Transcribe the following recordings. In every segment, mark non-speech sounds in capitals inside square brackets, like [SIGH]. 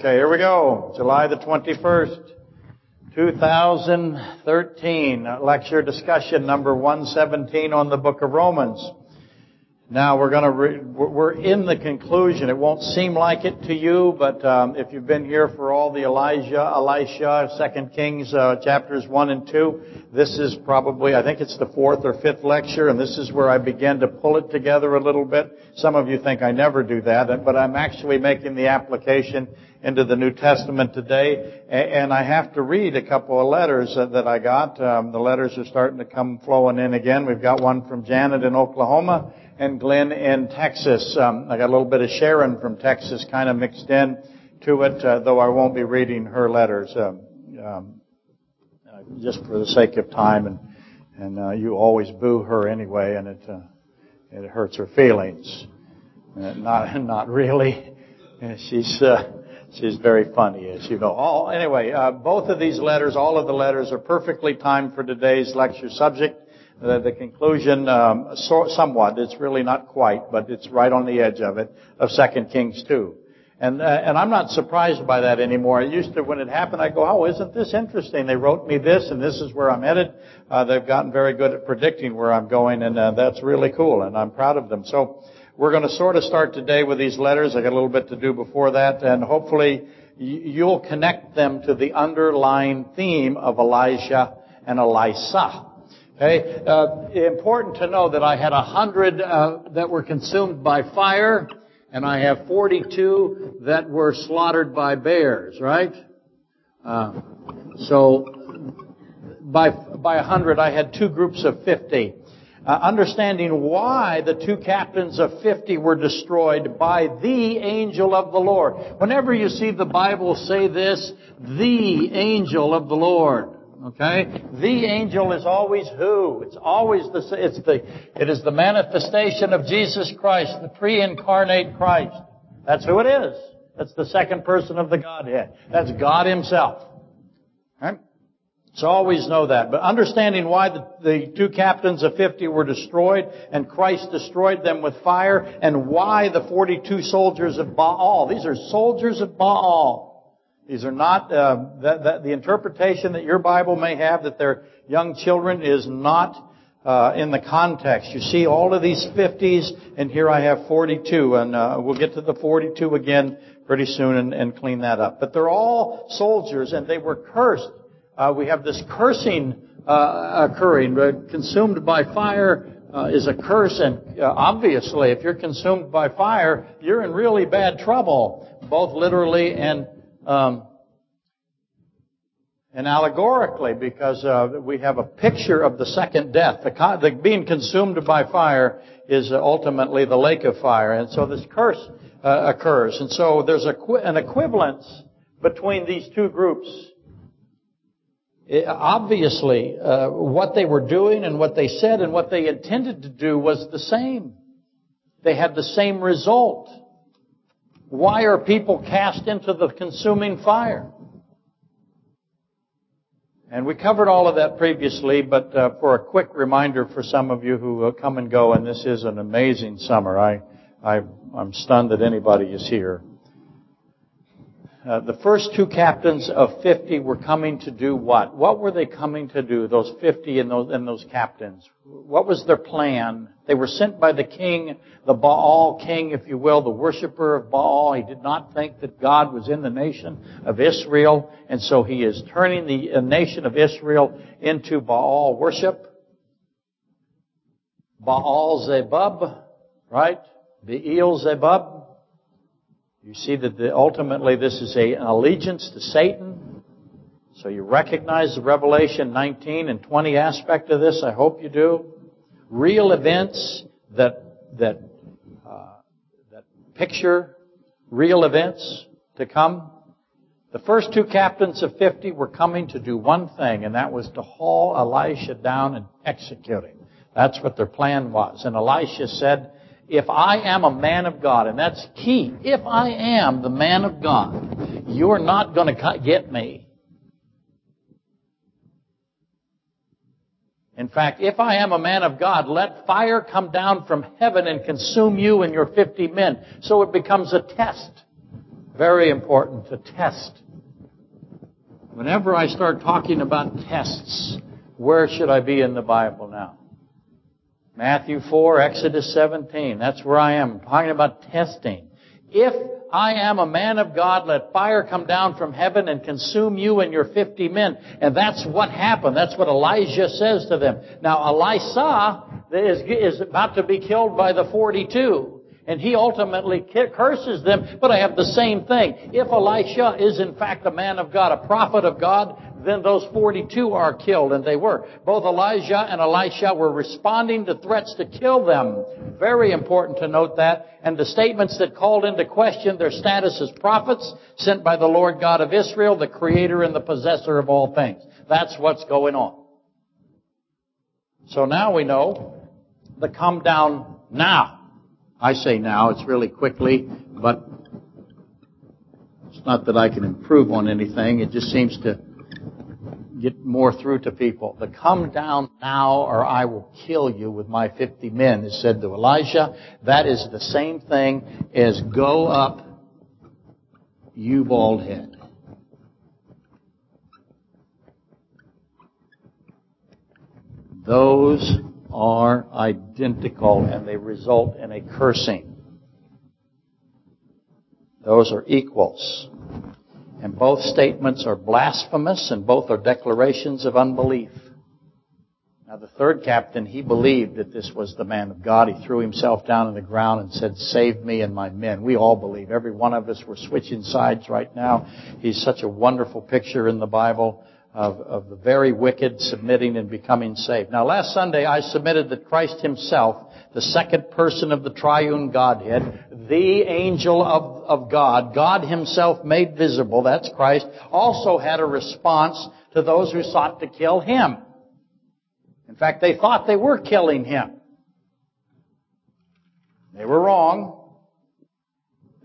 Okay, here we go. July the 21st, 2013. Lecture discussion number 117 on the book of Romans. Now we're going to re- we're in the conclusion. It won't seem like it to you, but um, if you've been here for all the Elijah, Elisha, Second Kings uh, chapters one and two, this is probably I think it's the fourth or fifth lecture, and this is where I begin to pull it together a little bit. Some of you think I never do that, but I'm actually making the application into the New Testament today, and I have to read a couple of letters that I got. Um, the letters are starting to come flowing in again. We've got one from Janet in Oklahoma and Glenn in Texas. Um, I got a little bit of Sharon from Texas kind of mixed in to it, uh, though I won't be reading her letters um, um, uh, just for the sake of time. And and uh, you always boo her anyway, and it uh, it hurts her feelings. Uh, not [LAUGHS] not really. She's uh, she's very funny, as you know. All anyway, both of these letters, all of the letters, are perfectly timed for today's lecture subject the, conclusion, um, so, somewhat, it's really not quite, but it's right on the edge of it, of 2 Kings 2. And, uh, and I'm not surprised by that anymore. I used to, when it happened, I go, oh, isn't this interesting? They wrote me this, and this is where I'm headed. Uh, they've gotten very good at predicting where I'm going, and uh, that's really cool, and I'm proud of them. So we're going to sort of start today with these letters. I got a little bit to do before that, and hopefully you'll connect them to the underlying theme of Elijah and Elisha. Okay, uh, important to know that I had a hundred uh, that were consumed by fire, and I have forty-two that were slaughtered by bears. Right? Uh, so by by a hundred, I had two groups of fifty. Uh, understanding why the two captains of 50 were destroyed by the angel of the Lord. Whenever you see the Bible say this, the angel of the Lord, Okay? The angel is always who? It's always the, it's the, it is the manifestation of Jesus Christ, the pre-incarnate Christ. That's who it is. That's the second person of the Godhead. That's God Himself. Right? So always know that. But understanding why the, the two captains of 50 were destroyed and Christ destroyed them with fire and why the 42 soldiers of Baal, these are soldiers of Baal, these are not, uh, that, that the interpretation that your Bible may have that they're young children is not uh, in the context. You see all of these 50s, and here I have 42, and uh, we'll get to the 42 again pretty soon and, and, clean that up. But they're all soldiers, and they were cursed. Uh, we have this cursing uh, occurring, consumed by fire. Uh, is a curse, and obviously, if you're consumed by fire, you're in really bad trouble, both literally and um, and allegorically, because uh, we have a picture of the second death. The, the, being consumed by fire is ultimately the lake of fire, and so this curse uh, occurs. And so there's a, an equivalence between these two groups. It, obviously, uh, what they were doing and what they said and what they intended to do was the same. They had the same result. Why are people cast into the consuming fire? And we covered all of that previously, but uh, for a quick reminder for some of you who uh, come and go, and this is an amazing summer. I, I, I'm stunned that anybody is here. Uh, the first two captains of 50 were coming to do what? What were they coming to do, those 50 and those, and those captains? What was their plan? They were sent by the king, the Baal king, if you will, the worshiper of Baal. He did not think that God was in the nation of Israel, and so he is turning the nation of Israel into Baal worship. Baal Zebub, right? Baal Zebub. You see that the, ultimately this is a, an allegiance to Satan. So you recognize the Revelation 19 and 20 aspect of this. I hope you do. Real events that that uh, that picture real events to come. The first two captains of 50 were coming to do one thing, and that was to haul Elisha down and execute him. That's what their plan was. And Elisha said, if I am a man of God, and that's key, if I am the man of God, you're not going to get me. In fact, if I am a man of God, let fire come down from heaven and consume you and your 50 men. So it becomes a test. Very important to test. Whenever I start talking about tests, where should I be in the Bible now? Matthew 4, Exodus 17. That's where I am. I'm talking about testing. If I am a man of God, let fire come down from heaven and consume you and your 50 men. And that's what happened. That's what Elijah says to them. Now, Elisha is, is about to be killed by the 42. And he ultimately curses them, but I have the same thing. If Elisha is in fact a man of God, a prophet of God, then those 42 are killed, and they were. Both Elijah and Elisha were responding to threats to kill them. Very important to note that. And the statements that called into question their status as prophets sent by the Lord God of Israel, the creator and the possessor of all things. That's what's going on. So now we know the come down now. I say now, it's really quickly, but it's not that I can improve on anything. It just seems to get more through to people. The come down now or I will kill you with my 50 men is said to Elijah. That is the same thing as go up, you bald head. Those are identical and they result in a cursing. Those are equals. And both statements are blasphemous and both are declarations of unbelief. Now the third captain, he believed that this was the man of God. He threw himself down on the ground and said, save me and my men. We all believe. Every one of us, we're switching sides right now. He's such a wonderful picture in the Bible of, of the very wicked submitting and becoming saved. Now last Sunday I submitted that Christ himself, the second person of the triune Godhead, the angel of, of God, God himself made visible, that's Christ, also had a response to those who sought to kill him. In fact, they thought they were killing him. They were wrong.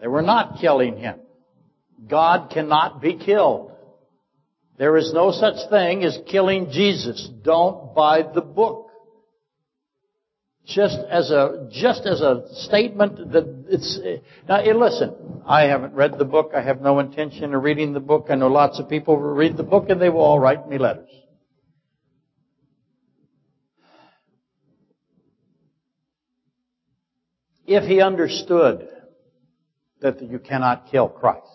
They were not killing him. God cannot be killed. There is no such thing as killing Jesus. Don't buy the book. Just as a, just as a statement that it's, now listen, I haven't read the book. I have no intention of reading the book. I know lots of people will read the book and they will all write me letters. If he understood that you cannot kill Christ,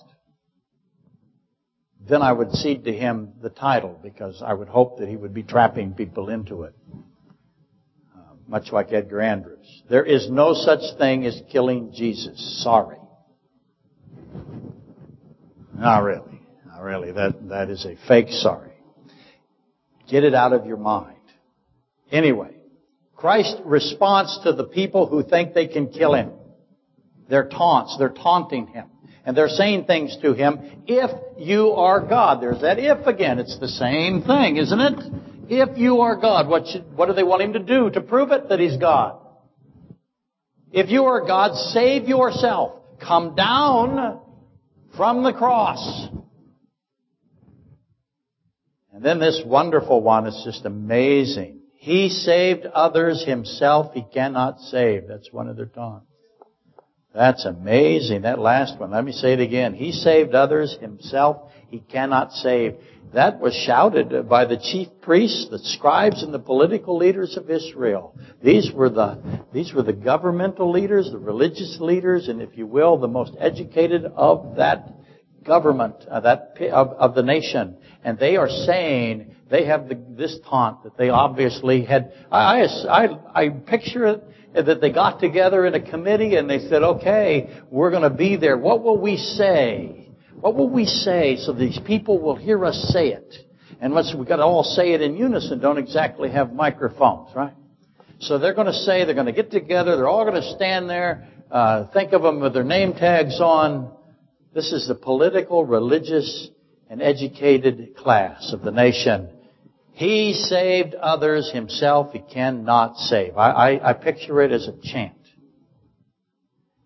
then I would cede to him the title because I would hope that he would be trapping people into it. Uh, much like Edgar Andrews. There is no such thing as killing Jesus. Sorry. Not really. Not really. That, that is a fake sorry. Get it out of your mind. Anyway, Christ's response to the people who think they can kill him. Their taunts, they're taunting him. And they're saying things to him, if you are God. There's that if again. It's the same thing, isn't it? If you are God, what, should, what do they want him to do to prove it that he's God? If you are God, save yourself. Come down from the cross. And then this wonderful one is just amazing. He saved others himself. He cannot save. That's one of their taunts. That's amazing, that last one. Let me say it again. He saved others, himself he cannot save. That was shouted by the chief priests, the scribes, and the political leaders of Israel. These were the, these were the governmental leaders, the religious leaders, and if you will, the most educated of that government, uh, that, of, of the nation. And they are saying, they have the, this taunt that they obviously had. I, I, I picture it that they got together in a committee and they said, okay, we're going to be there. What will we say? What will we say so these people will hear us say it? And let's, we've got to all say it in unison, don't exactly have microphones, right? So they're going to say, they're going to get together, they're all going to stand there, uh, think of them with their name tags on. This is the political, religious, and educated class of the nation he saved others himself. He cannot save. I, I, I picture it as a chant.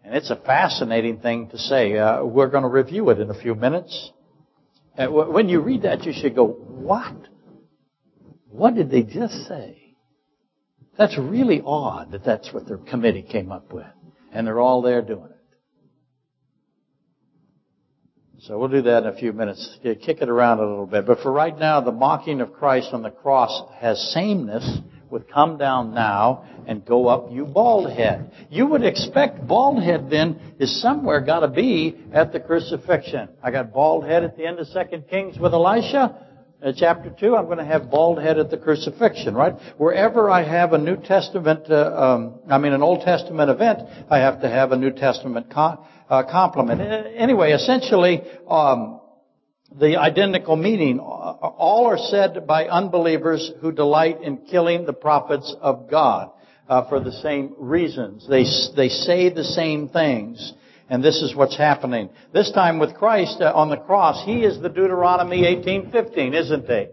And it's a fascinating thing to say. Uh, we're going to review it in a few minutes. When you read that, you should go, what? What did they just say? That's really odd that that's what their committee came up with. And they're all there doing it. So we'll do that in a few minutes. Kick it around a little bit. But for right now, the mocking of Christ on the cross has sameness with come down now and go up you bald head. You would expect bald head then is somewhere got to be at the crucifixion. I got bald head at the end of Second Kings with Elisha. Uh, chapter 2, I'm going to have bald head at the crucifixion, right? Wherever I have a New Testament, uh, um, I mean an Old Testament event, I have to have a New Testament uh, complement. Anyway, essentially, um, the identical meaning. All are said by unbelievers who delight in killing the prophets of God uh, for the same reasons. They, they say the same things. And this is what's happening. This time with Christ uh, on the cross, He is the Deuteronomy 18:15, isn't He?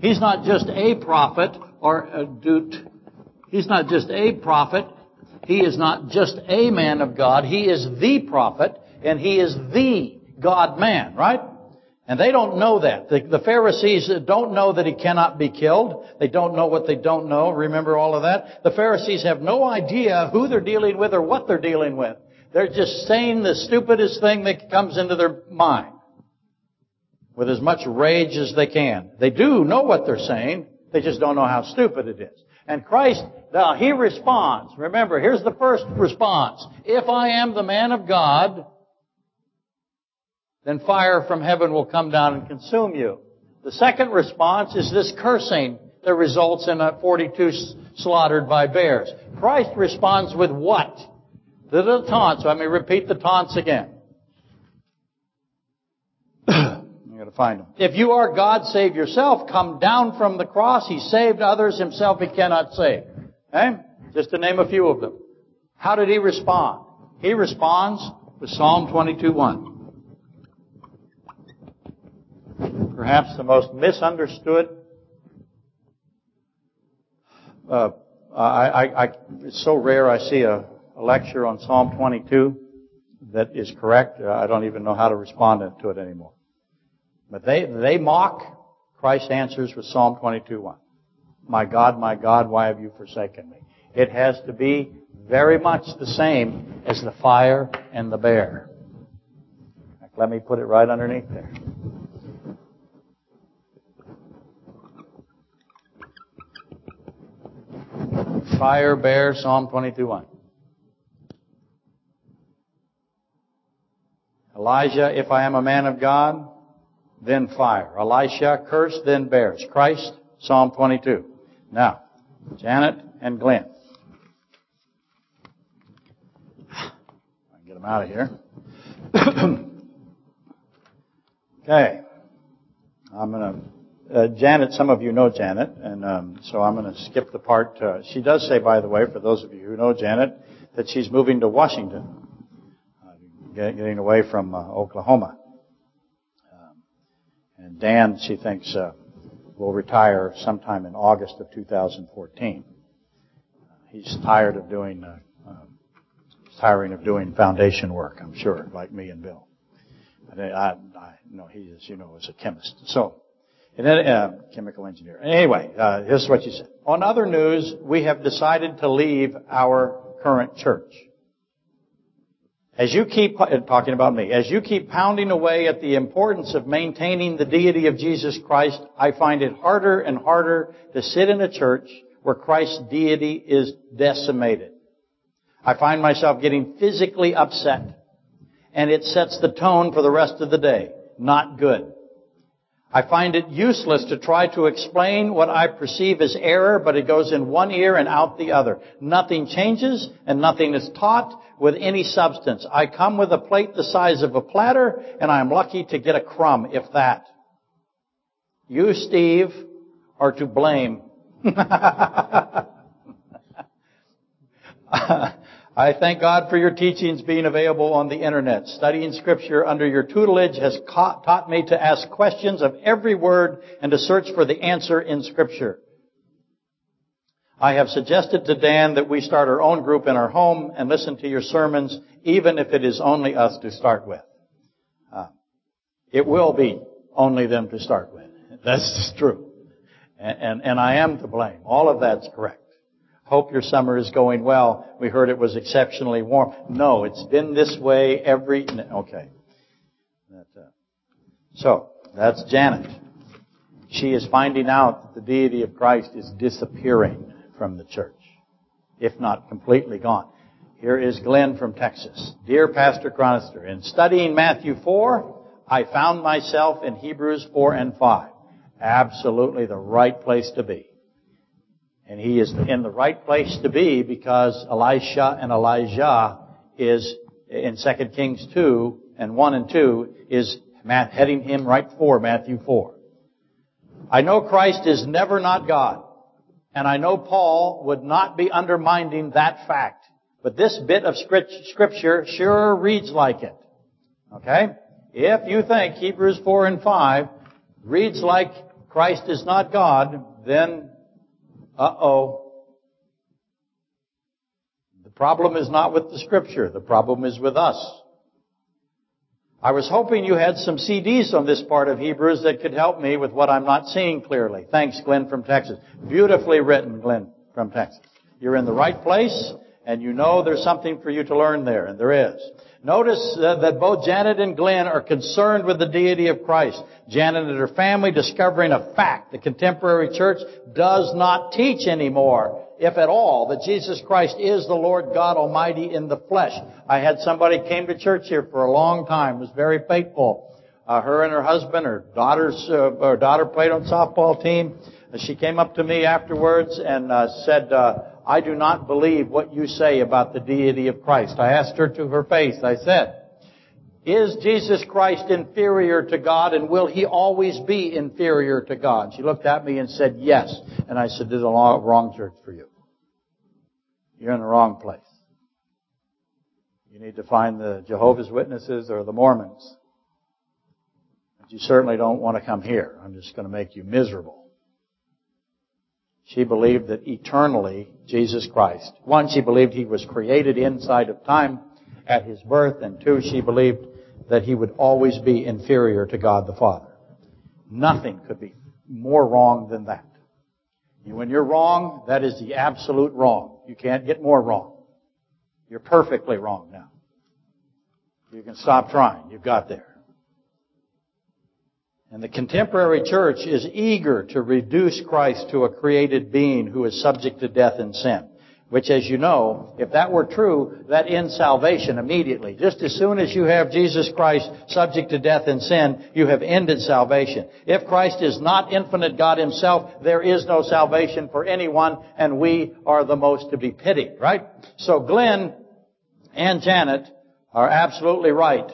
He's not just a prophet or a deut. He's not just a prophet. He is not just a man of God. He is the prophet and He is the God man, right? And they don't know that. The, the, Pharisees don't know that he cannot be killed. They don't know what they don't know. Remember all of that? The Pharisees have no idea who they're dealing with or what they're dealing with. They're just saying the stupidest thing that comes into their mind with as much rage as they can. They do know what they're saying. They just don't know how stupid it is. And Christ, now He responds. Remember, here's the first response. If I am the man of God, then fire from heaven will come down and consume you. The second response is this cursing that results in a 42 slaughtered by bears. Christ responds with what? The, the taunts. Let me repeat the taunts again. [COUGHS] you gotta find them. If you are God, save yourself. Come down from the cross. He saved others. Himself he cannot save. Okay? Just to name a few of them. How did he respond? He responds with Psalm 22:1. perhaps the most misunderstood. Uh, I, I, I, it's so rare I see a, a, lecture on Psalm 22 that is correct. Uh, I don't even know how to respond to it anymore. But they, they mock. Christ answers with Psalm 22:1. My God, my God, why have you forsaken me? It has to be very much the same as the fire and the bear. Let me put it right underneath there. Fire, bear, Psalm 22.1. Elijah, if I am a man of God, then fire. Elisha, curse, then bears. Christ, Psalm 22. Now, Janet and Glenn. I can get them out of here. [COUGHS] okay. I'm going to uh, Janet, some of you know Janet, and um, so I'm going to skip the part. Uh, she does say, by the way, for those of you who know Janet, that she's moving to Washington, getting away from uh, Oklahoma. Um, and Dan, she thinks, uh, will retire sometime in August of 2014. Uh, he's tired of doing, um, tiring of doing foundation work, I'm sure, like me and Bill. I, I, I know he is, you know, is a chemist. So. And then, uh, chemical engineer. Anyway, uh, here's what you said. On other news, we have decided to leave our current church. As you keep, uh, talking about me, as you keep pounding away at the importance of maintaining the deity of Jesus Christ, I find it harder and harder to sit in a church where Christ's deity is decimated. I find myself getting physically upset, and it sets the tone for the rest of the day. Not good. I find it useless to try to explain what I perceive as error, but it goes in one ear and out the other. Nothing changes and nothing is taught with any substance. I come with a plate the size of a platter and I am lucky to get a crumb, if that. You, Steve, are to blame. [LAUGHS] [LAUGHS] I thank God for your teachings being available on the internet. Studying scripture under your tutelage has taught me to ask questions of every word and to search for the answer in scripture. I have suggested to Dan that we start our own group in our home and listen to your sermons, even if it is only us to start with. Uh, it will be only them to start with. That's [LAUGHS] true. And, and, and I am to blame. All of that's correct. Hope your summer is going well. We heard it was exceptionally warm. No, it's been this way every. Okay. Uh, So, that's Janet. She is finding out that the deity of Christ is disappearing from the church, if not completely gone. Here is Glenn from Texas. Dear Pastor Chronister, in studying Matthew 4, I found myself in Hebrews 4 and 5. Absolutely the right place to be. And he is in the right place to be because Elisha and Elijah is in 2 Kings 2 and 1 and 2 is heading him right for Matthew 4. I know Christ is never not God. And I know Paul would not be undermining that fact. But this bit of scripture sure reads like it. Okay? If you think Hebrews 4 and 5 reads like Christ is not God, then, uh-oh. The problem is not with the scripture. The problem is with us. I was hoping you had some CDs on this part of Hebrews that could help me with what I'm not seeing clearly. Thanks, Glenn from Texas. Beautifully written, Glenn from Texas. You're in the right place, and you know there's something for you to learn there, and there is. Notice uh, that both Janet and Glenn are concerned with the deity of Christ. Janet and her family discovering a fact the contemporary church does not teach anymore if at all, that Jesus Christ is the Lord God Almighty in the flesh. I had somebody came to church here for a long time, was very faithful. Uh, her and her husband, her daughter's, uh, her daughter played on softball team. She came up to me afterwards and uh, said, uh, I do not believe what you say about the deity of Christ. I asked her to her face, I said, is Jesus Christ inferior to God and will he always be inferior to God? She looked at me and said, yes. And I said, this is a wrong church for you. You're in the wrong place. You need to find the Jehovah's Witnesses or the Mormons. But you certainly don't want to come here. I'm just going to make you miserable. She believed that eternally Jesus Christ, one, she believed he was created inside of time at his birth, and two, she believed that he would always be inferior to God the Father. Nothing could be more wrong than that. When you're wrong, that is the absolute wrong. You can't get more wrong. You're perfectly wrong now. You can stop trying. You've got there. And the contemporary church is eager to reduce Christ to a created being who is subject to death and sin. Which, as you know, if that were true, that ends salvation immediately. Just as soon as you have Jesus Christ subject to death and sin, you have ended salvation. If Christ is not infinite God himself, there is no salvation for anyone, and we are the most to be pitied, right? So Glenn and Janet are absolutely right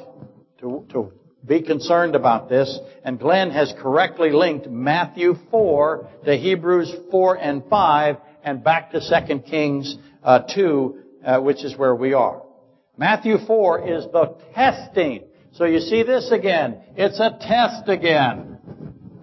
to, to be concerned about this, and Glenn has correctly linked Matthew 4 to Hebrews 4 and 5, and back to 2 Kings uh, 2, uh, which is where we are. Matthew 4 is the testing. So you see this again. It's a test again.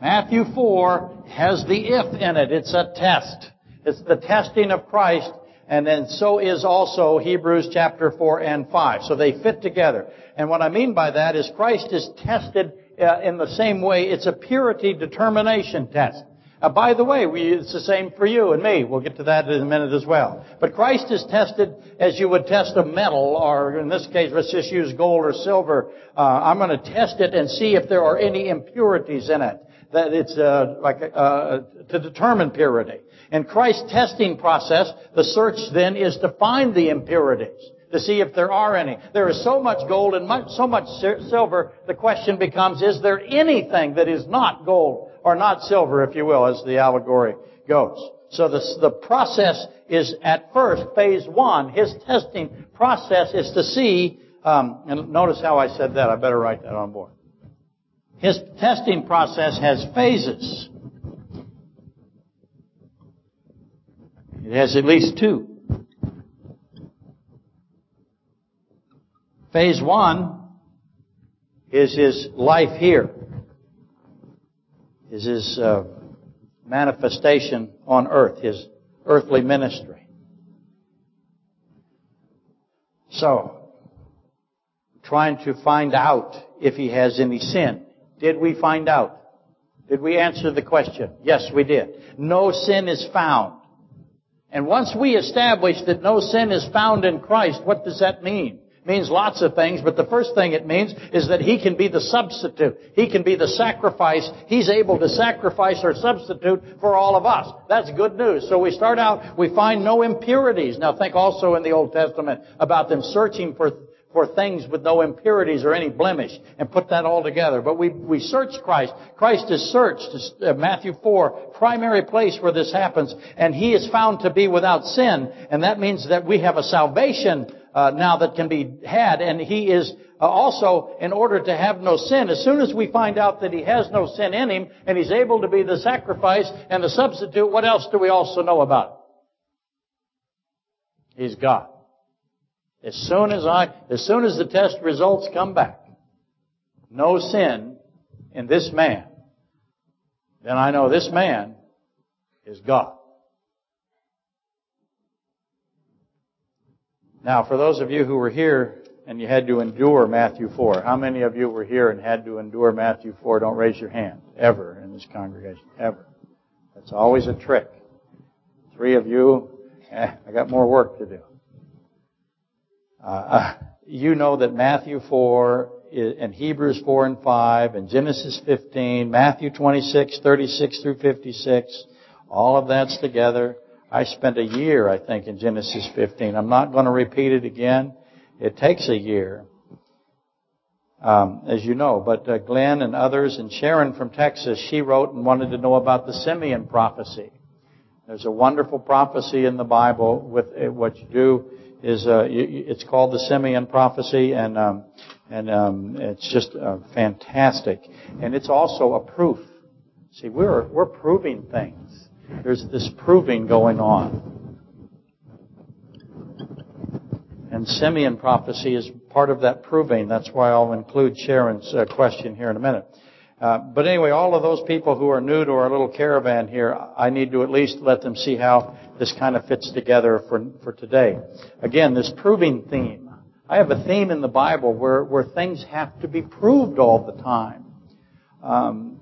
Matthew 4 has the if in it. It's a test. It's the testing of Christ and then so is also Hebrews chapter 4 and 5. So they fit together. And what I mean by that is Christ is tested uh, in the same way. It's a purity determination test. Uh, by the way, we, it's the same for you and me. We'll get to that in a minute as well. But Christ is tested as you would test a metal, or in this case, let's just use gold or silver. Uh, I'm going to test it and see if there are any impurities in it. That it's uh, like uh, to determine purity. In Christ's testing process, the search then is to find the impurities to see if there are any. There is so much gold and much, so much silver, the question becomes, is there anything that is not gold or not silver, if you will, as the allegory goes. So the, the process is at first, phase one, his testing process is to see, um, and notice how I said that, I better write that on board. His testing process has phases. It has at least two. Phase one is his life here is his uh, manifestation on earth, his earthly ministry. So, trying to find out if he has any sin. Did we find out? Did we answer the question? Yes, we did. No sin is found. And once we establish that no sin is found in Christ, what does that mean? It means lots of things, but the first thing it means is that He can be the substitute. He can be the sacrifice. He's able to sacrifice or substitute for all of us. That's good news. So we start out, we find no impurities. Now think also in the Old Testament about them searching for for things with no impurities or any blemish and put that all together. But we, we search Christ. Christ is searched. Uh, Matthew 4, primary place where this happens. And He is found to be without sin. And that means that we have a salvation uh, now that can be had, and he is uh, also in order to have no sin. As soon as we find out that he has no sin in him, and he's able to be the sacrifice and the substitute, what else do we also know about? He's God. As soon as I, as soon as the test results come back, no sin in this man, then I know this man is God. Now, for those of you who were here and you had to endure Matthew 4, how many of you were here and had to endure Matthew 4? Don't raise your hand. Ever in this congregation. Ever. That's always a trick. Three of you, eh, I got more work to do. Uh, uh you know that Matthew 4 and Hebrews 4 and 5 and Genesis 15, Matthew 26, 36 through 56, all of that's together. I spent a year, I think, in Genesis 15. I'm not going to repeat it again. It takes a year, um, as you know. But uh, Glenn and others, and Sharon from Texas, she wrote and wanted to know about the Simeon prophecy. There's a wonderful prophecy in the Bible. With uh, what you do is, uh, it's called the Simeon prophecy, and um, and um, it's just uh, fantastic. And it's also a proof. See, we're we're proving things. There's this proving going on. And Simeon prophecy is part of that proving. That's why I'll include Sharon's uh, question here in a minute. Uh, but anyway, all of those people who are new to our little caravan here, I need to at least let them see how this kind of fits together for, for today. Again, this proving theme. I have a theme in the Bible where, where things have to be proved all the time. Um,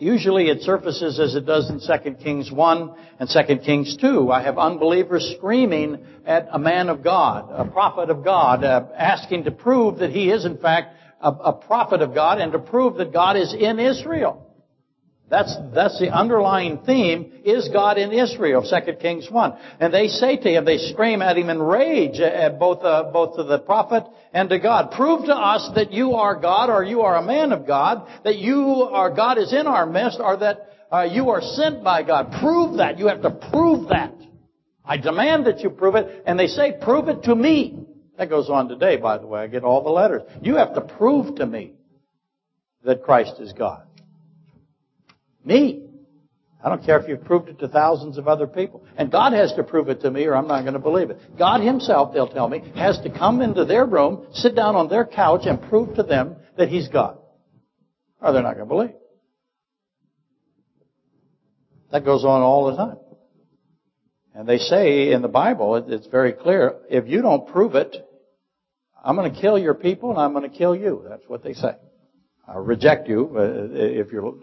Usually it surfaces as it does in 2 Kings 1 and 2 Kings 2. I have unbelievers screaming at a man of God, a prophet of God, uh, asking to prove that he is in fact a, a prophet of God and to prove that God is in Israel. That's, that's the underlying theme, is God in Israel, 2 Kings 1. And they say to him, they scream at him in rage, at both, uh, both to the prophet and to God. Prove to us that you are God, or you are a man of God, that you are, God is in our midst, or that uh, you are sent by God. Prove that. You have to prove that. I demand that you prove it. And they say, prove it to me. That goes on today, by the way. I get all the letters. You have to prove to me that Christ is God. Me. I don't care if you've proved it to thousands of other people. And God has to prove it to me or I'm not going to believe it. God himself, they'll tell me, has to come into their room, sit down on their couch and prove to them that he's God. Or they're not going to believe. That goes on all the time. And they say in the Bible, it's very clear, if you don't prove it, I'm going to kill your people and I'm going to kill you. That's what they say. I'll reject you uh, if you're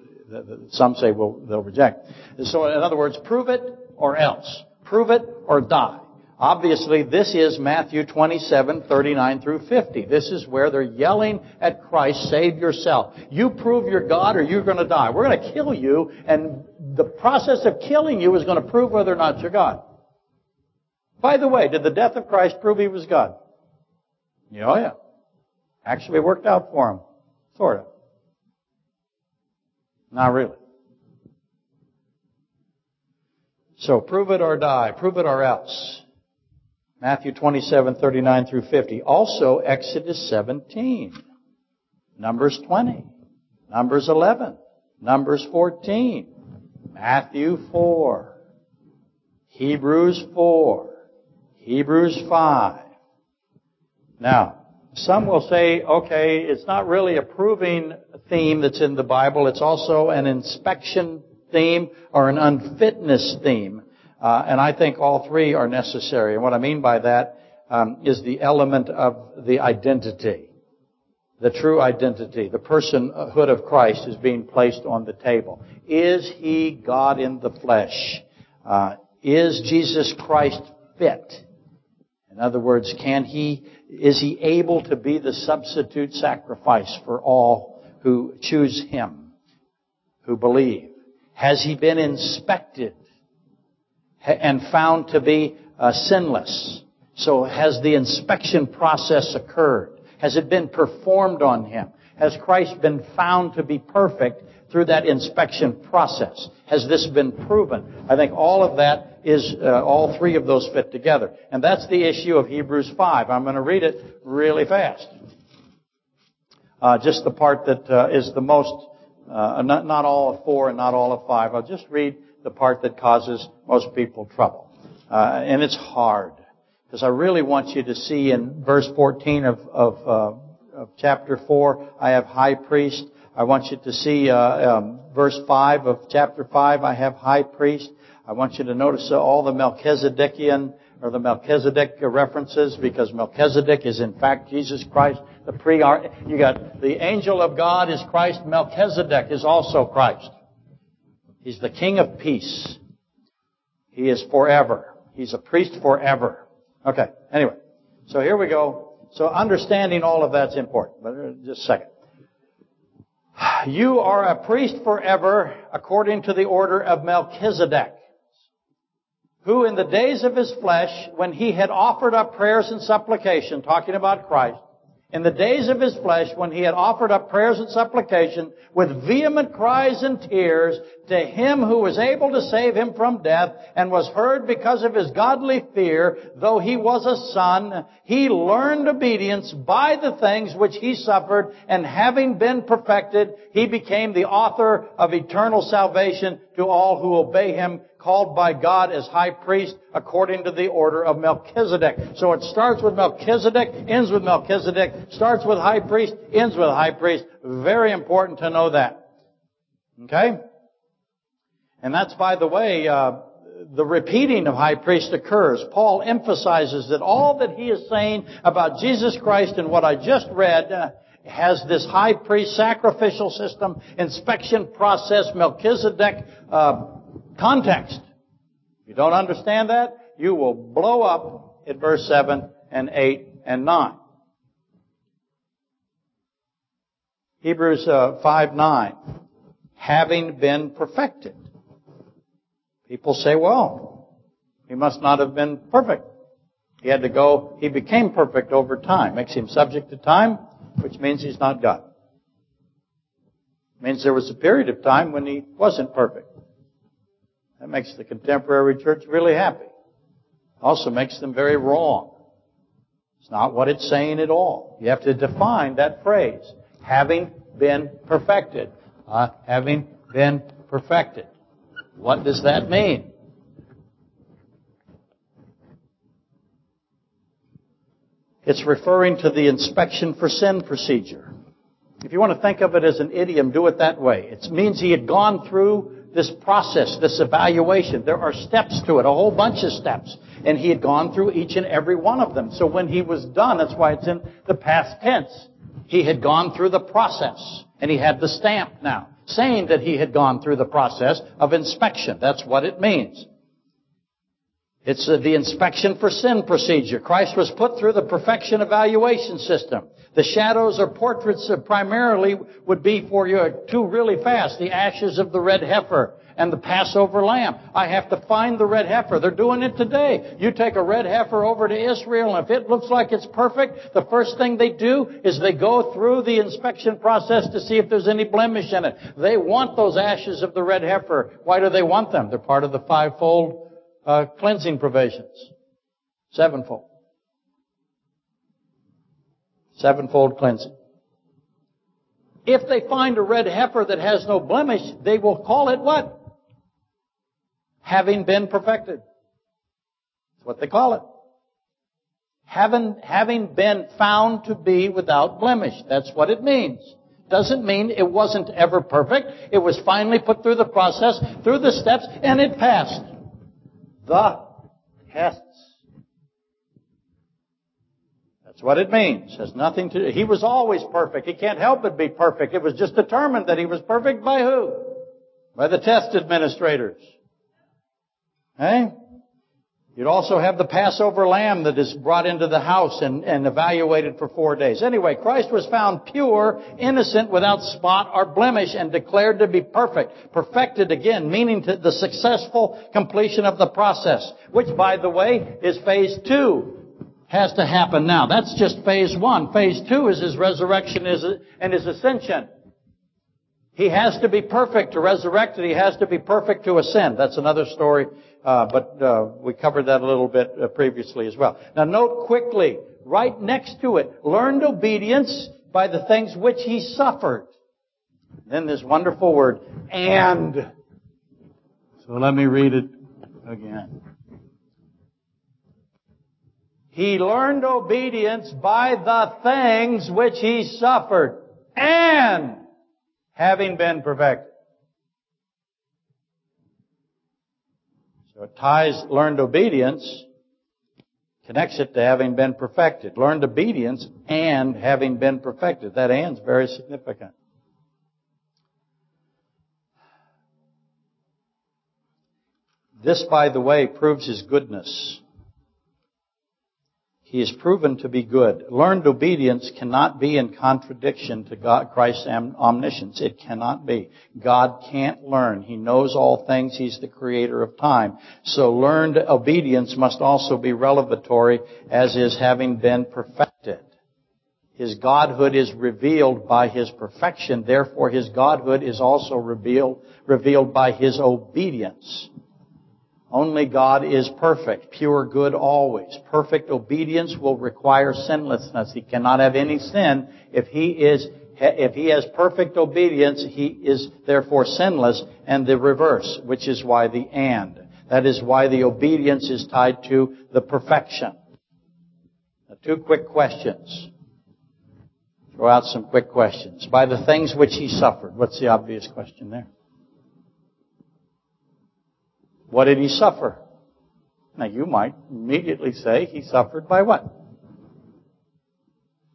some say will they'll reject. So in other words, prove it or else. Prove it or die. Obviously, this is Matthew 27, 39 through 50. This is where they're yelling at Christ, save yourself. You prove you're God or you're going to die. We're going to kill you, and the process of killing you is going to prove whether or not you're God. By the way, did the death of Christ prove he was God? Yeah, oh yeah. Actually worked out for him. Sort of. Not really. So prove it or die. Prove it or else. Matthew 27, 39 through 50. Also Exodus 17. Numbers 20. Numbers 11. Numbers 14. Matthew 4. Hebrews 4. Hebrews 5. Now, some will say, okay, it's not really a proving theme that's in the Bible. It's also an inspection theme or an unfitness theme. Uh, and I think all three are necessary. And what I mean by that um, is the element of the identity, the true identity, the personhood of Christ is being placed on the table. Is he God in the flesh? Uh, is Jesus Christ fit? In other words, can he is he able to be the substitute sacrifice for all who choose him, who believe? Has he been inspected and found to be uh, sinless? So has the inspection process occurred? Has it been performed on him? Has Christ been found to be perfect through that inspection process? Has this been proven? I think all of that is, uh, all three of those fit together. And that's the issue of Hebrews 5. I'm going to read it really fast. Uh, just the part that uh, is the most, uh, not, not all of 4 and not all of 5. I'll just read the part that causes most people trouble. Uh, and it's hard. Because I really want you to see in verse 14 of, of, uh, of chapter 4, I have high priest. I want you to see uh, um, verse 5 of chapter 5, I have high priest. I want you to notice all the Melchizedekian or the Melchizedek references because Melchizedek is in fact Jesus Christ. The pre you got the angel of God is Christ. Melchizedek is also Christ. He's the King of peace. He is forever. He's a priest forever. Okay. Anyway, so here we go. So understanding all of that's important. But uh, just a second. You are a priest forever according to the order of Melchizedek, who in the days of his flesh, when he had offered up prayers and supplication, talking about Christ, in the days of his flesh, when he had offered up prayers and supplication with vehement cries and tears to him who was able to save him from death and was heard because of his godly fear, though he was a son, he learned obedience by the things which he suffered and having been perfected, he became the author of eternal salvation to all who obey him called by God as high priest according to the order of Melchizedek. So it starts with Melchizedek, ends with Melchizedek, starts with high priest, ends with high priest. Very important to know that. Okay? And that's, by the way, uh, the repeating of high priest occurs. Paul emphasizes that all that he is saying about Jesus Christ and what I just read uh, has this high priest sacrificial system, inspection process, Melchizedek uh, context. If you don't understand that, you will blow up at verse 7 and 8 and 9. Hebrews uh, 5 9. Having been perfected. People say, well, he must not have been perfect. He had to go, he became perfect over time. Makes him subject to time, which means he's not God. Means there was a period of time when he wasn't perfect. That makes the contemporary church really happy. Also makes them very wrong. It's not what it's saying at all. You have to define that phrase. Having been perfected. Uh, having been perfected. What does that mean? It's referring to the inspection for sin procedure. If you want to think of it as an idiom, do it that way. It means he had gone through this process, this evaluation. There are steps to it, a whole bunch of steps. And he had gone through each and every one of them. So when he was done, that's why it's in the past tense. He had gone through the process. And he had the stamp now, saying that he had gone through the process of inspection. That's what it means. It's the inspection for sin procedure. Christ was put through the perfection evaluation system. The shadows or portraits primarily would be for you two really fast. The ashes of the red heifer and the Passover lamb. I have to find the red heifer. They're doing it today. You take a red heifer over to Israel and if it looks like it's perfect, the first thing they do is they go through the inspection process to see if there's any blemish in it. They want those ashes of the red heifer. Why do they want them? They're part of the fivefold uh, cleansing provisions. Sevenfold. Sevenfold cleansing. If they find a red heifer that has no blemish, they will call it what? Having been perfected. That's what they call it. Having, having been found to be without blemish. That's what it means. Doesn't mean it wasn't ever perfect. It was finally put through the process, through the steps, and it passed the tests. That's what it means. It has nothing to He was always perfect. He can't help but be perfect. It was just determined that he was perfect by who? By the test administrators. Hey? You'd also have the Passover lamb that is brought into the house and, and evaluated for four days. Anyway, Christ was found pure, innocent, without spot or blemish, and declared to be perfect. Perfected again, meaning to the successful completion of the process, which, by the way, is phase two. Has to happen now. That's just phase one. Phase two is his resurrection and his ascension. He has to be perfect to resurrect it. He has to be perfect to ascend. That's another story, uh, but uh, we covered that a little bit uh, previously as well. Now note quickly, right next to it, learned obedience by the things which he suffered. Then this wonderful word, and. So let me read it again. He learned obedience by the things which he suffered, and having been perfected. So it ties learned obedience, connects it to having been perfected. Learned obedience and having been perfected. That and's very significant. This, by the way, proves his goodness. He is proven to be good. Learned obedience cannot be in contradiction to God, Christ's omniscience. It cannot be. God can't learn. He knows all things. He's the creator of time. So learned obedience must also be revelatory as is having been perfected. His Godhood is revealed by His perfection. Therefore, His Godhood is also revealed, revealed by His obedience. Only God is perfect, pure good always. Perfect obedience will require sinlessness. He cannot have any sin. If he is, if he has perfect obedience, he is therefore sinless, and the reverse, which is why the and. That is why the obedience is tied to the perfection. Now, two quick questions. Throw out some quick questions. By the things which he suffered. What's the obvious question there? What did he suffer? Now you might immediately say he suffered by what?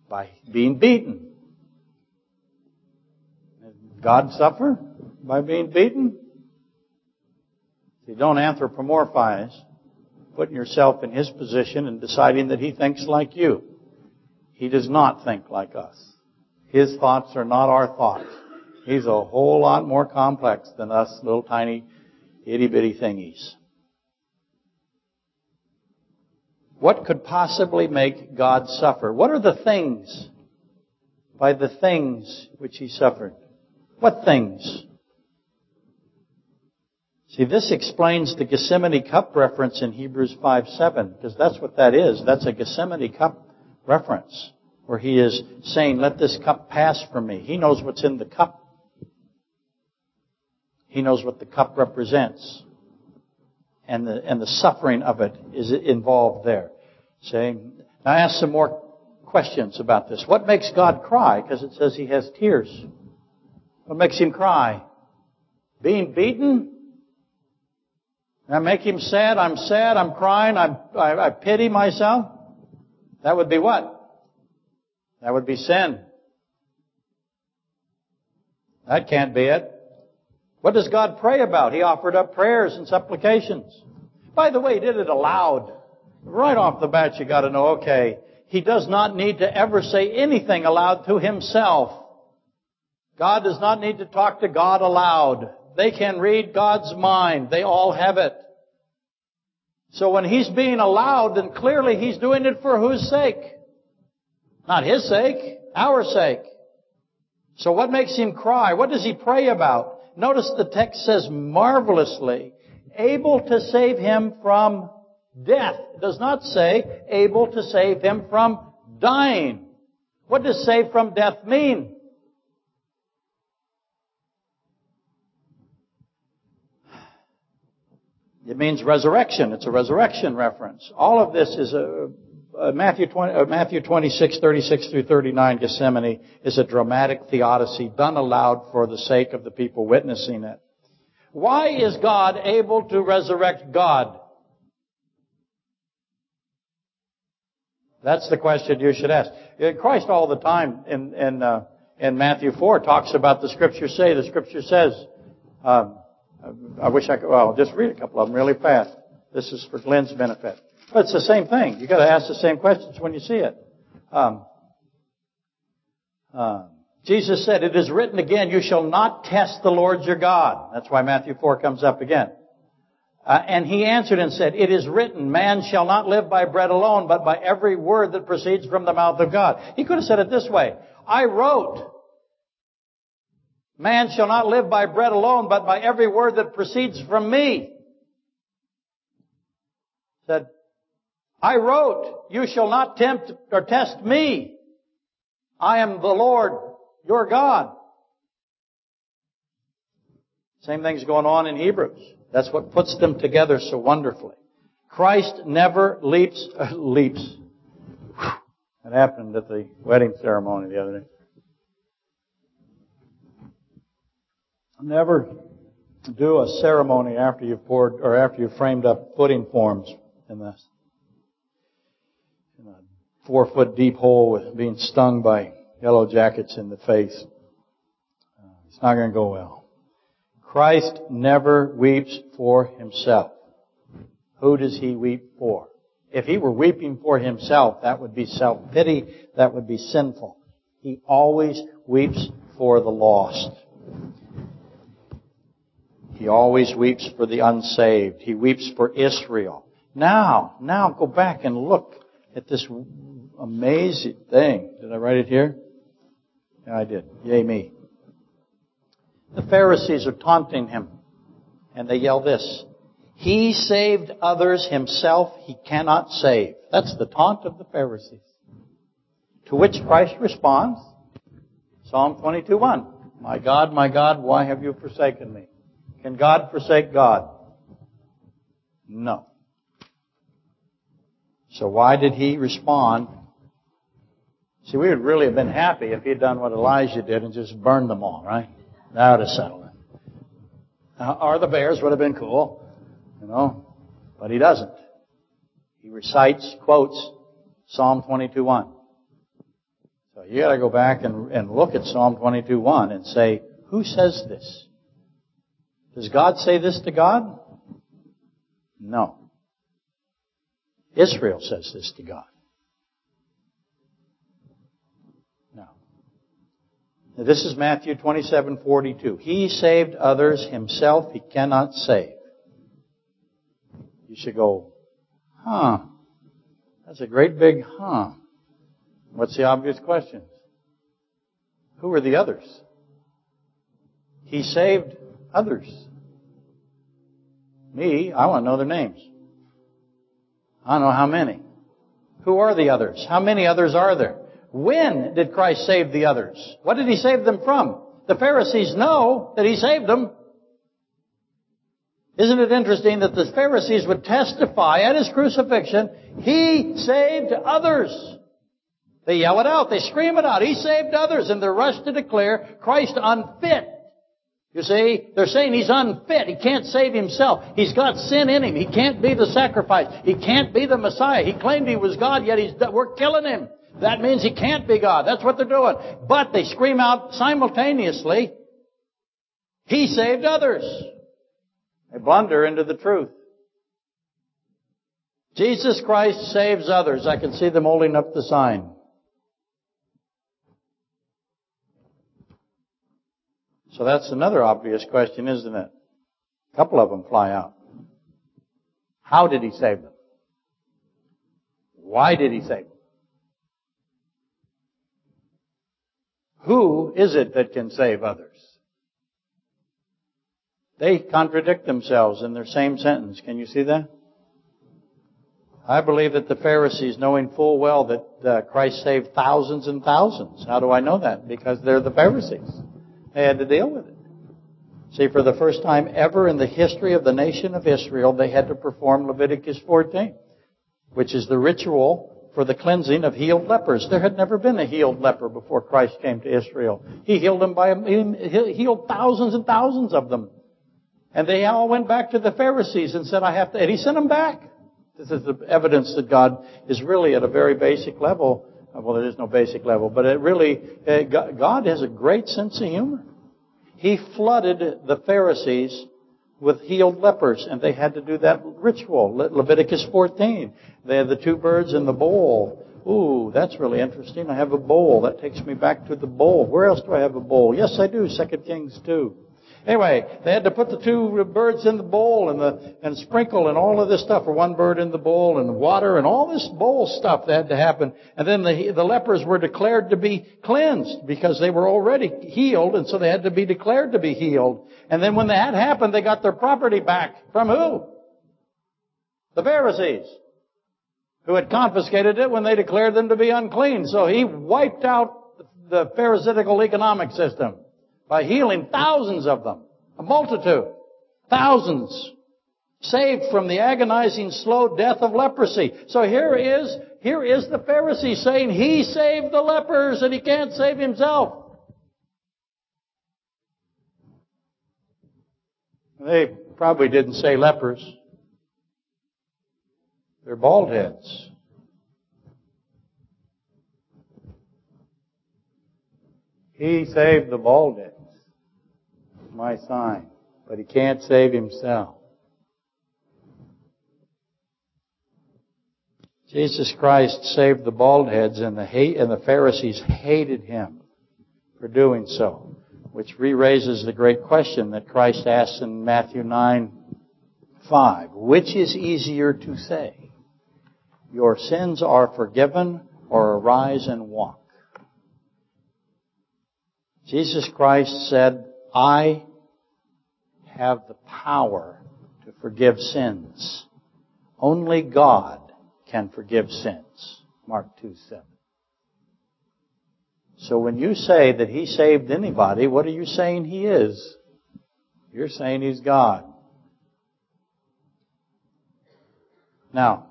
By being beaten. Did God suffer by being beaten? See, don't anthropomorphize putting yourself in his position and deciding that he thinks like you. He does not think like us. His thoughts are not our thoughts. He's a whole lot more complex than us little tiny itty bitty thingies. What could possibly make God suffer? What are the things by the things which he suffered? What things? See, this explains the Gethsemane cup reference in Hebrews 5 7, because that's what that is. That's a Gethsemane cup reference, where he is saying, Let this cup pass from me. He knows what's in the cup. He knows what the cup represents. And the, and the suffering of it is involved there. See? Now I ask some more questions about this. What makes God cry? Because it says he has tears. What makes him cry? Being beaten? I make him sad? I'm sad. I'm crying. I'm, I, I pity myself. That would be what? That would be sin. That can't be it. What does God pray about? He offered up prayers and supplications. By the way, he did it aloud. Right off the bat, you gotta know, okay, he does not need to ever say anything aloud to himself. God does not need to talk to God aloud. They can read God's mind. They all have it. So when he's being aloud, then clearly he's doing it for whose sake? Not his sake, our sake. So what makes him cry? What does he pray about? Notice the text says marvelously, able to save him from death. It does not say able to save him from dying. What does save from death mean? It means resurrection. It's a resurrection reference. All of this is a Matthew, 20, uh, Matthew 26, 36 through 39, Gethsemane, is a dramatic theodicy done aloud for the sake of the people witnessing it. Why is God able to resurrect God? That's the question you should ask. Uh, Christ all the time in, in, uh, in Matthew 4 talks about the scripture say, the scripture says, um, I wish I could, well, just read a couple of them really fast. This is for Glenn's benefit. But it's the same thing. You've got to ask the same questions when you see it. Um, uh, Jesus said, "It is written again: You shall not test the Lord your God." That's why Matthew four comes up again. Uh, and he answered and said, It is written, man shall not live by bread alone, but by every word that proceeds from the mouth of God. He could have said it this way. I wrote, man shall not live by bread alone, but by every word that proceeds from me. Said, I wrote, you shall not tempt or test me. I am the Lord, your God. Same thing's going on in Hebrews. That's what puts them together so wonderfully. Christ never leaps, uh, leaps. That happened at the wedding ceremony the other day. Never do a ceremony after you've poured, or after you've framed up footing forms in this. Four foot deep hole with being stung by yellow jackets in the face. Uh, it's not going to go well. Christ never weeps for himself. Who does he weep for? If he were weeping for himself, that would be self-pity, that would be sinful. He always weeps for the lost. He always weeps for the unsaved. He weeps for Israel. Now, now go back and look at this amazing thing. Did I write it here? Yeah, I did. Yay me. The Pharisees are taunting him. And they yell this. He saved others, himself he cannot save. That's the taunt of the Pharisees. To which Christ responds, Psalm 22:1. My God, my God, why have you forsaken me? Can God forsake God? No. So why did he respond? See, we would really have been happy if he had done what Elijah did and just burned them all, right? That would have settled it. or the Bears would have been cool, you know, but he doesn't. He recites, quotes Psalm 22:1. So you got to go back and, and look at Psalm 22:1 and say, who says this? Does God say this to God? No. Israel says this to God. Now, this is Matthew 27:42. He saved others, himself he cannot save. You should go, huh. That's a great big huh. What's the obvious question? Who are the others? He saved others. Me, I want to know their names. I don't know how many. Who are the others? How many others are there? When did Christ save the others? What did he save them from? The Pharisees know that he saved them. Isn't it interesting that the Pharisees would testify at his crucifixion, he saved others. They yell it out, they scream it out, he saved others, and they're rushed to declare Christ unfit. You see, they're saying he's unfit. He can't save himself. He's got sin in him. He can't be the sacrifice. He can't be the Messiah. He claimed he was God, yet he's, we're killing him. That means he can't be God. That's what they're doing. But they scream out simultaneously, He saved others. They blunder into the truth. Jesus Christ saves others. I can see them holding up the sign. So that's another obvious question, isn't it? A couple of them fly out. How did he save them? Why did he save them? Who is it that can save others? They contradict themselves in their same sentence. Can you see that? I believe that the Pharisees, knowing full well that uh, Christ saved thousands and thousands. How do I know that? Because they're the Pharisees. They had to deal with it. See, for the first time ever in the history of the nation of Israel, they had to perform Leviticus 14, which is the ritual for the cleansing of healed lepers. There had never been a healed leper before Christ came to Israel. He healed them by, he healed thousands and thousands of them. And they all went back to the Pharisees and said, I have to, and he sent them back. This is the evidence that God is really at a very basic level. Well, there is no basic level, but it really, uh, God has a great sense of humor. He flooded the Pharisees with healed lepers, and they had to do that ritual. Le- Leviticus 14. They had the two birds in the bowl. Ooh, that's really interesting. I have a bowl. That takes me back to the bowl. Where else do I have a bowl? Yes, I do. Second Kings 2. Anyway, they had to put the two birds in the bowl and the, and sprinkle and all of this stuff, or one bird in the bowl and water and all this bowl stuff that had to happen. And then the, the lepers were declared to be cleansed because they were already healed and so they had to be declared to be healed. And then when that happened, they got their property back. From who? The Pharisees. Who had confiscated it when they declared them to be unclean. So he wiped out the Pharisaical economic system by healing thousands of them. A multitude. Thousands. Saved from the agonizing slow death of leprosy. So here is, here is the Pharisee saying he saved the lepers and he can't save himself. They probably didn't say lepers. They're bald heads. He saved the bald heads my sign. But he can't save himself. Jesus Christ saved the bald heads and the hate, and the Pharisees hated him for doing so, which re-raises the great question that Christ asks in Matthew 9, 5. Which is easier to say? Your sins are forgiven or arise and walk? Jesus Christ said, I have the power to forgive sins. Only God can forgive sins. Mark 2 7. So when you say that He saved anybody, what are you saying He is? You're saying He's God. Now,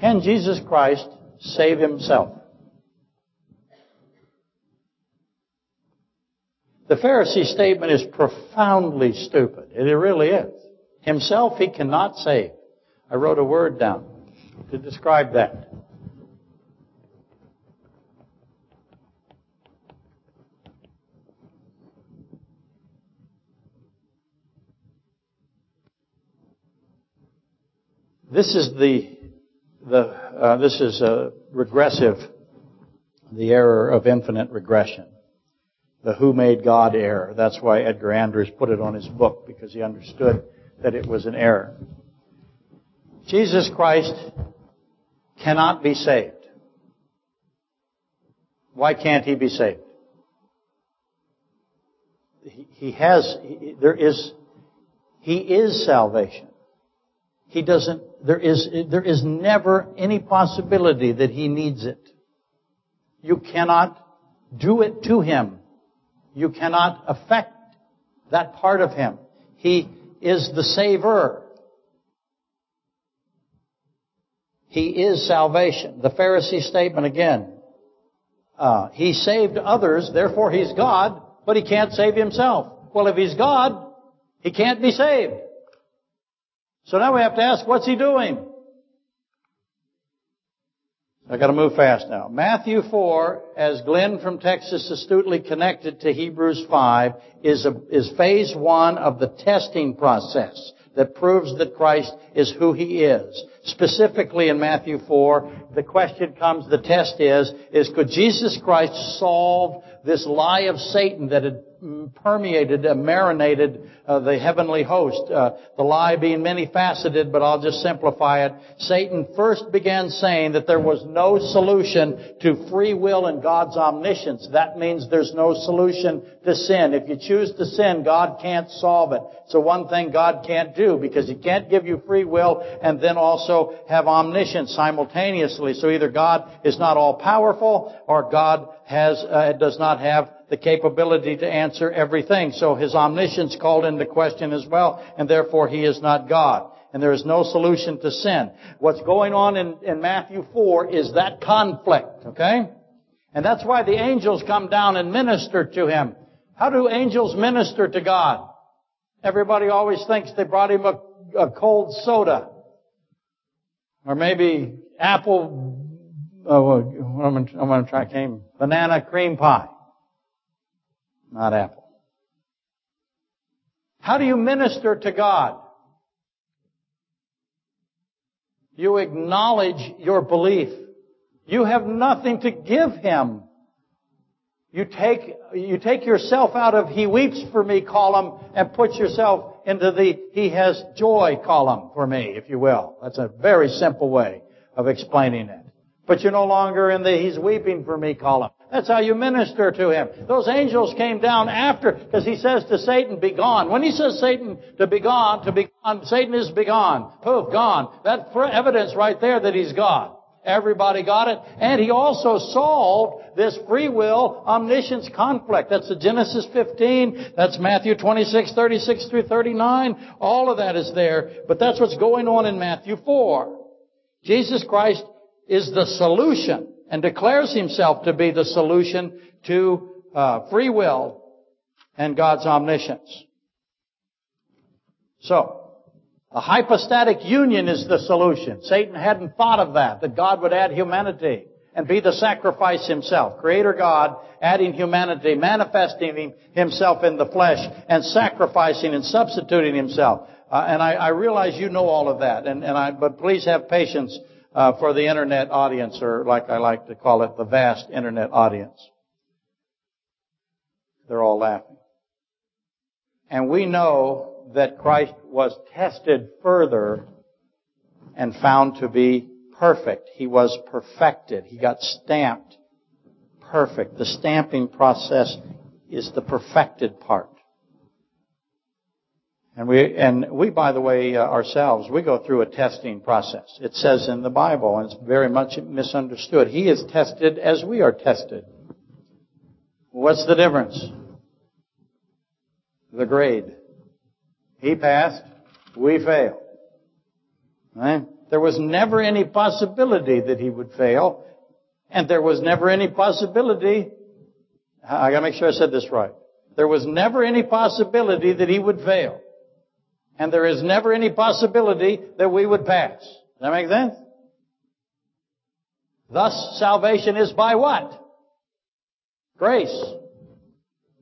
can Jesus Christ save Himself? The Pharisee statement is profoundly stupid. It really is. Himself he cannot save. I wrote a word down to describe that. This is the, the uh, this is a regressive, the error of infinite regression the who made God error. That's why Edgar Andrews put it on his book, because he understood that it was an error. Jesus Christ cannot be saved. Why can't he be saved? He, has, there is, he is salvation. He doesn't, there is, there is never any possibility that he needs it. You cannot do it to him. You cannot affect that part of Him. He is the Savior. He is salvation. The Pharisee statement again. Uh, he saved others, therefore He's God, but He can't save Himself. Well, if He's God, He can't be saved. So now we have to ask, what's He doing? I gotta move fast now. Matthew 4, as Glenn from Texas astutely connected to Hebrews 5, is, a, is phase one of the testing process that proves that Christ is who He is. Specifically in Matthew 4, the question comes, the test is, is could Jesus Christ solve this lie of Satan that had permeated, uh, marinated uh, the heavenly host. Uh, the lie being many faceted, but I'll just simplify it. Satan first began saying that there was no solution to free will and God's omniscience. That means there's no solution to sin. If you choose to sin, God can't solve it. So one thing God can't do because He can't give you free will and then also have omniscience simultaneously. So either God is not all powerful or God has uh, does not have the capability to answer everything. So his omniscience called into question as well, and therefore he is not God. And there is no solution to sin. What's going on in, in Matthew 4 is that conflict, okay? And that's why the angels come down and minister to him. How do angels minister to God? Everybody always thinks they brought him a, a cold soda. Or maybe apple, oh, I'm going to try, banana cream pie not apple. How do you minister to God? You acknowledge your belief. You have nothing to give Him. You take, you take yourself out of He weeps for me column and put yourself into the He has joy column for me, if you will. That's a very simple way of explaining it. But you're no longer in the He's weeping for me column. That's how you minister to him. Those angels came down after, because he says to Satan, be gone. When he says Satan to be gone, to be gone, Satan is be gone. Poof, gone. That's evidence right there that he's gone. Everybody got it. And he also solved this free will omniscience conflict. That's the Genesis 15. That's Matthew 26, 36 through 39. All of that is there. But that's what's going on in Matthew 4. Jesus Christ is the solution and declares himself to be the solution to uh, free will and God's omniscience. So, a hypostatic union is the solution. Satan hadn't thought of that, that God would add humanity and be the sacrifice himself. Creator God adding humanity, manifesting himself in the flesh and sacrificing and substituting himself. Uh, and I, I, realize you know all of that, and, and I, but please have patience uh, for the internet audience, or like I like to call it, the vast internet audience. They're all laughing. And we know that Christ was tested further and found to be perfect. He was perfected. He got stamped perfect. The stamping process is the perfected part. And we, and we, by the way, uh, ourselves, we go through a testing process. It says in the Bible, and it's very much misunderstood. He is tested as we are tested. What's the difference? The grade. He passed, we failed. Right? There was never any possibility that he would fail, and there was never any possibility, I gotta make sure I said this right. There was never any possibility that he would fail. And there is never any possibility that we would pass. Does that make sense? Thus, salvation is by what? Grace.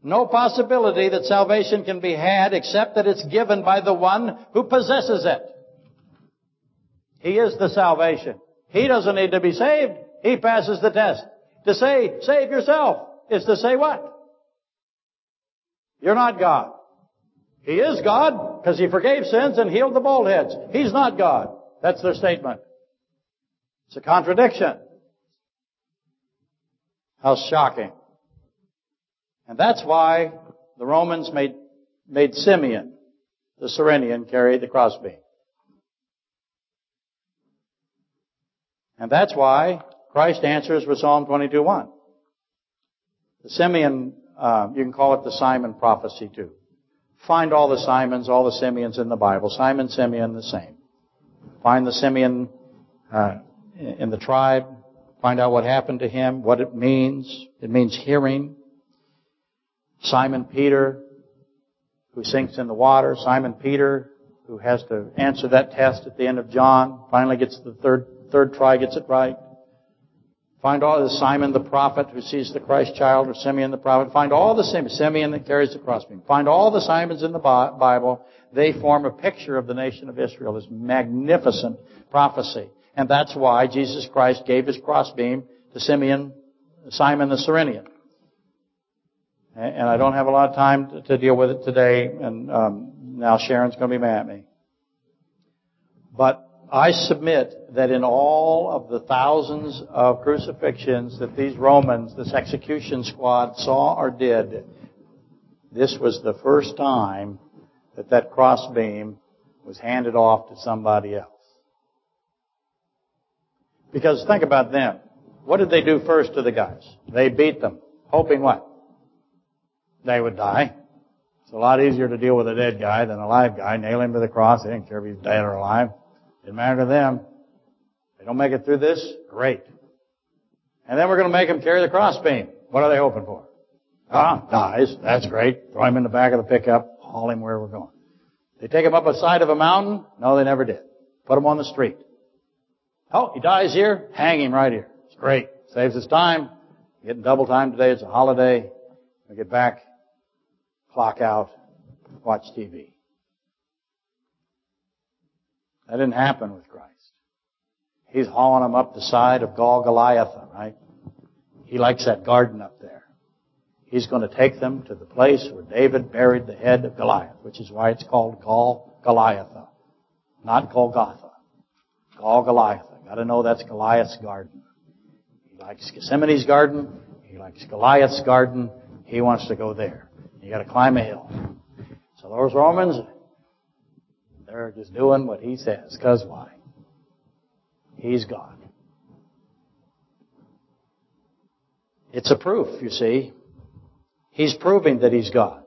No possibility that salvation can be had except that it's given by the one who possesses it. He is the salvation. He doesn't need to be saved. He passes the test. To say, save yourself, is to say what? You're not God. He is God because He forgave sins and healed the bald heads. He's not God. That's their statement. It's a contradiction. How shocking. And that's why the Romans made, made Simeon, the Cyrenian, carry the crossbeam. And that's why Christ answers with Psalm 22.1. The Simeon, uh, you can call it the Simon prophecy too. Find all the Simons, all the Simeons in the Bible. Simon, Simeon, the same. Find the Simeon uh, in the tribe. Find out what happened to him, what it means. It means hearing. Simon Peter, who sinks in the water. Simon Peter, who has to answer that test at the end of John. Finally gets the third, third try, gets it right. Find all the Simon the prophet who sees the Christ child, or Simeon the prophet. Find all the Simeon, Simeon that carries the crossbeam. Find all the Simons in the Bible. They form a picture of the nation of Israel. This magnificent prophecy. And that's why Jesus Christ gave his crossbeam to Simeon, Simon the Cyrenian. And I don't have a lot of time to deal with it today, and um, now Sharon's going to be mad at me. But I submit that in all of the thousands of crucifixions that these Romans, this execution squad saw or did, this was the first time that that crossbeam was handed off to somebody else. Because think about them. What did they do first to the guys? They beat them, hoping what? They would die. It's a lot easier to deal with a dead guy than a live guy. Nail him to the cross. They didn't care if he's dead or alive. Didn't matter to them. They don't make it through this? Great. And then we're going to make them carry the crossbeam. What are they hoping for? Ah, dies. That's great. Throw him in the back of the pickup. Haul him where we're going. They take him up a side of a mountain? No, they never did. Put him on the street. Oh, he dies here? Hang him right here. It's great. Saves us time. Getting double time today. It's a holiday. We get back, clock out, watch TV. That didn't happen with Christ. He's hauling them up the side of Golgotha, right? He likes that garden up there. He's going to take them to the place where David buried the head of Goliath, which is why it's called Gol Goliath, not Golgotha. Gol Goliath. Got to know that's Goliath's garden. He likes Gethsemane's garden. He likes Goliath's garden. He wants to go there. You got to climb a hill. So those Romans, they're just doing what he says. Cause why? He's God. It's a proof, you see. He's proving that he's God.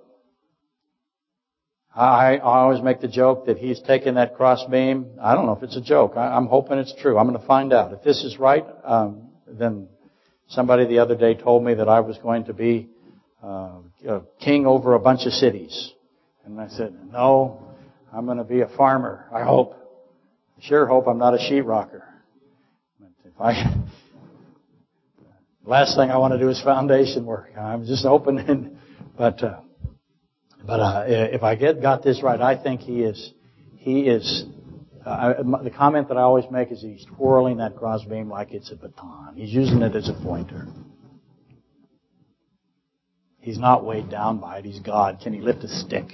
I, always make the joke that he's taken that crossbeam. I don't know if it's a joke. I, am hoping it's true. I'm going to find out. If this is right, um, then somebody the other day told me that I was going to be uh, king over a bunch of cities. And I said, no, I'm going to be a farmer. I hope. I sure hope I'm not a sheetrocker. If I, [LAUGHS] last thing I want to do is foundation work. I'm just hoping, but, uh, but uh, if I get got this right, I think he is he is. Uh, the comment that I always make is he's twirling that crossbeam like it's a baton. He's using it as a pointer. He's not weighed down by it. He's God. Can he lift a stick?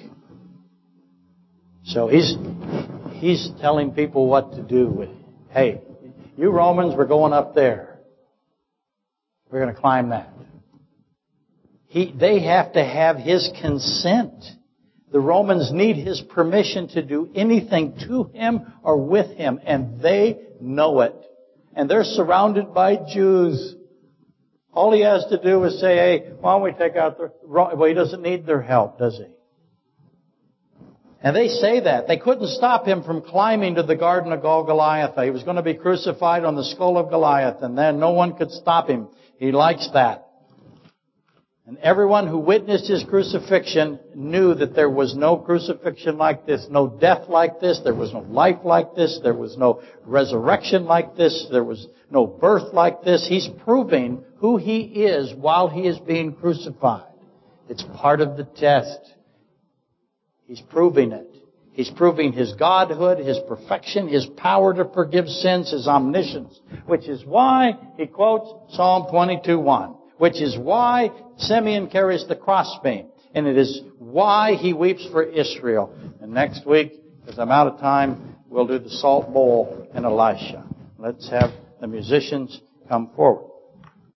So he's he's telling people what to do with. Hey, you Romans, we're going up there. We're going to climb that. He, they have to have his consent. The Romans need his permission to do anything to him or with him, and they know it. And they're surrounded by Jews. All he has to do is say, hey, why don't we take out the, well, he doesn't need their help, does he? And they say that. They couldn't stop him from climbing to the Garden of Golgotha. He was going to be crucified on the skull of Goliath, and then no one could stop him. He likes that. And everyone who witnessed his crucifixion knew that there was no crucifixion like this, no death like this, there was no life like this, there was no resurrection like this, there was no birth like this. He's proving who he is while he is being crucified. It's part of the test. He's proving it. He's proving his godhood, his perfection, his power to forgive sins, his omniscience, which is why he quotes Psalm 22:1 which is why Simeon carries the crossbeam. And it is why he weeps for Israel. And next week, because I'm out of time, we'll do the salt bowl and Elisha. Let's have the musicians come forward.